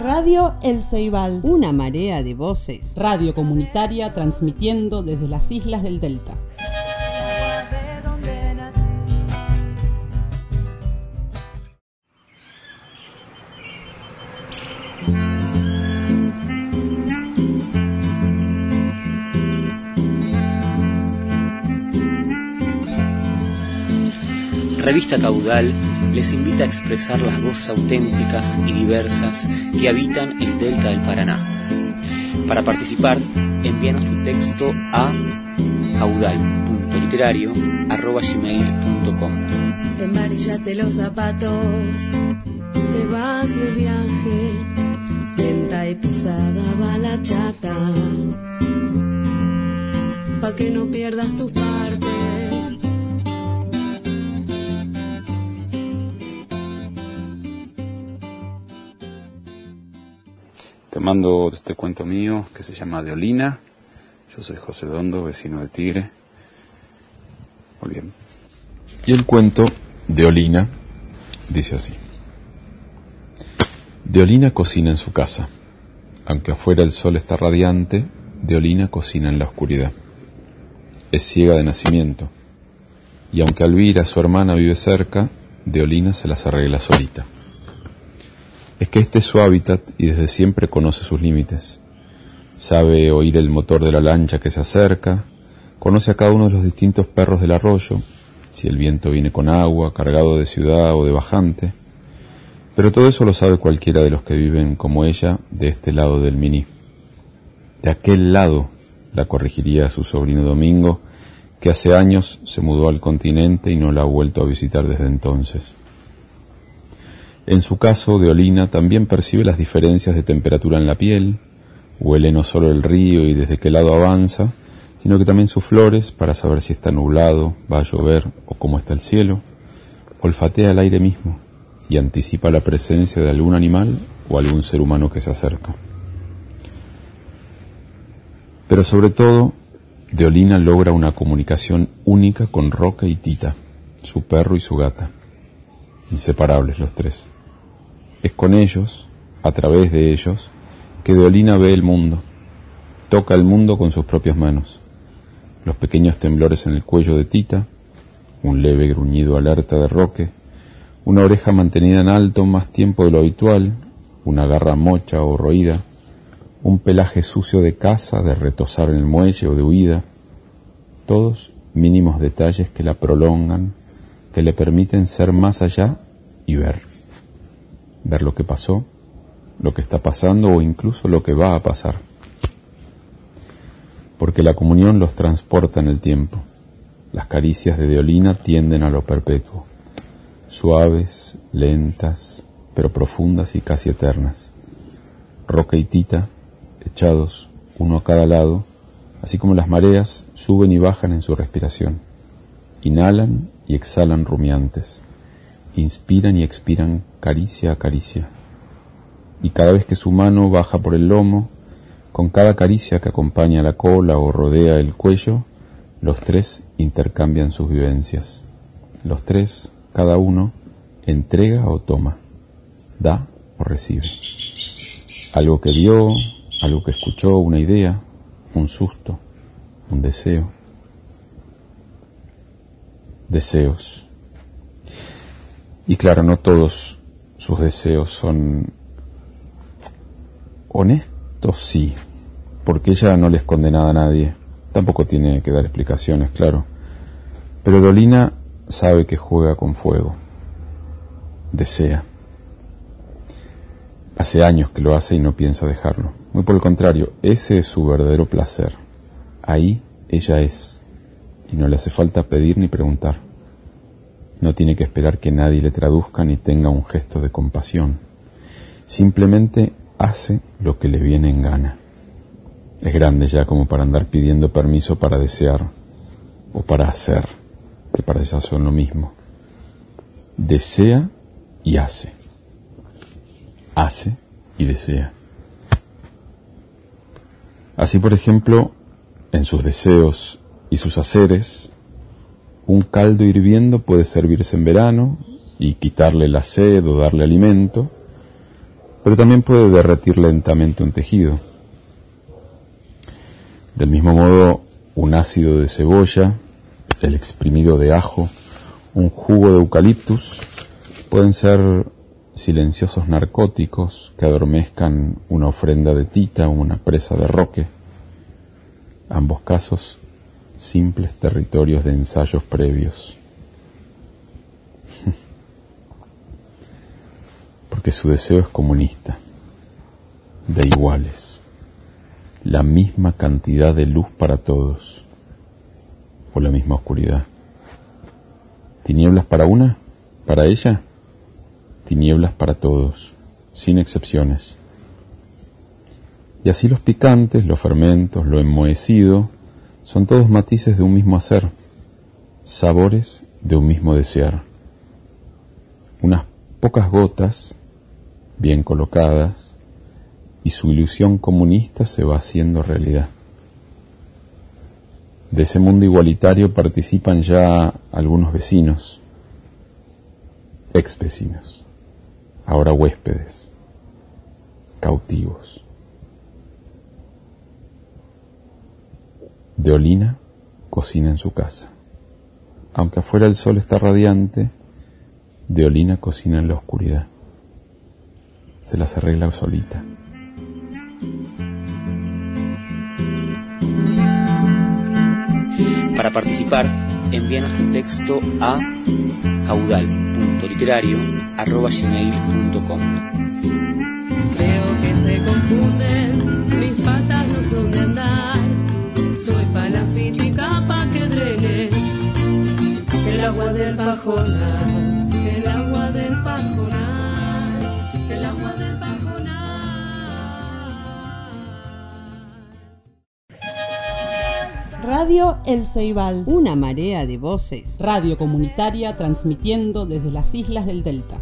Radio El Ceibal. Una marea de voces. Radio comunitaria transmitiendo desde las islas del Delta. Revista Caudal les invita a expresar las voces auténticas y diversas que habitan el delta del Paraná. Para participar, envíanos tu texto a caudal.literario.gmail.com Embarillate los zapatos, te vas de viaje, lenta y pisada va la chata, pa' que no pierdas tus partes. Te mando este cuento mío que se llama Deolina. Yo soy José Dondo, vecino de Tigre. Muy bien. Y el cuento Deolina dice así. Deolina cocina en su casa. Aunque afuera el sol está radiante, Deolina cocina en la oscuridad. Es ciega de nacimiento. Y aunque Alvira, su hermana, vive cerca, Deolina se las arregla solita es que este es su hábitat y desde siempre conoce sus límites. Sabe oír el motor de la lancha que se acerca, conoce a cada uno de los distintos perros del arroyo, si el viento viene con agua, cargado de ciudad o de bajante, pero todo eso lo sabe cualquiera de los que viven como ella de este lado del Mini. De aquel lado, la corregiría su sobrino Domingo, que hace años se mudó al continente y no la ha vuelto a visitar desde entonces. En su caso, Deolina también percibe las diferencias de temperatura en la piel, huele no solo el río y desde qué lado avanza, sino que también sus flores para saber si está nublado, va a llover o cómo está el cielo, olfatea el aire mismo y anticipa la presencia de algún animal o algún ser humano que se acerca. Pero sobre todo, Deolina logra una comunicación única con Roca y Tita, su perro y su gata, inseparables los tres. Es con ellos, a través de ellos, que Deolina ve el mundo, toca el mundo con sus propias manos. Los pequeños temblores en el cuello de Tita, un leve gruñido alerta de Roque, una oreja mantenida en alto más tiempo de lo habitual, una garra mocha o roída, un pelaje sucio de caza, de retosar en el muelle o de huida, todos mínimos detalles que la prolongan, que le permiten ser más allá y ver ver lo que pasó, lo que está pasando o incluso lo que va a pasar. Porque la comunión los transporta en el tiempo. Las caricias de Deolina tienden a lo perpetuo, suaves, lentas, pero profundas y casi eternas. Roca y Tita, echados uno a cada lado, así como las mareas, suben y bajan en su respiración. Inhalan y exhalan rumiantes inspiran y expiran caricia a caricia. Y cada vez que su mano baja por el lomo, con cada caricia que acompaña la cola o rodea el cuello, los tres intercambian sus vivencias. Los tres, cada uno, entrega o toma, da o recibe. Algo que vio, algo que escuchó, una idea, un susto, un deseo. Deseos y claro, no todos sus deseos son honestos, sí, porque ella no les condena a nadie. Tampoco tiene que dar explicaciones, claro. Pero Dolina sabe que juega con fuego. Desea. Hace años que lo hace y no piensa dejarlo. Muy por el contrario, ese es su verdadero placer. Ahí ella es. Y no le hace falta pedir ni preguntar. No tiene que esperar que nadie le traduzca ni tenga un gesto de compasión. Simplemente hace lo que le viene en gana. Es grande ya como para andar pidiendo permiso para desear o para hacer, que para ella son lo mismo. Desea y hace. Hace y desea. Así, por ejemplo, en sus deseos y sus haceres, un caldo hirviendo puede servirse en verano y quitarle la sed o darle alimento, pero también puede derretir lentamente un tejido. Del mismo modo, un ácido de cebolla, el exprimido de ajo, un jugo de eucaliptus, pueden ser silenciosos narcóticos que adormezcan una ofrenda de tita o una presa de roque. Ambos casos, simples territorios de ensayos previos. Porque su deseo es comunista, de iguales, la misma cantidad de luz para todos, o la misma oscuridad. ¿Tinieblas para una? ¿Para ella? tinieblas para todos, sin excepciones. Y así los picantes, los fermentos, lo enmohecido, son todos matices de un mismo hacer, sabores de un mismo desear. Unas pocas gotas, bien colocadas, y su ilusión comunista se va haciendo realidad. De ese mundo igualitario participan ya algunos vecinos, ex vecinos ahora huéspedes, cautivos. Deolina cocina en su casa. Aunque afuera el sol está radiante, Deolina cocina en la oscuridad. Se las arregla solita. Para participar, envíanos tu texto a caudal.literario.com Creo que se confunden, el agua del pajonal, el agua del pajonal, el agua del pajonal. Radio El Ceibal. Una marea de voces. Radio comunitaria transmitiendo desde las islas del Delta.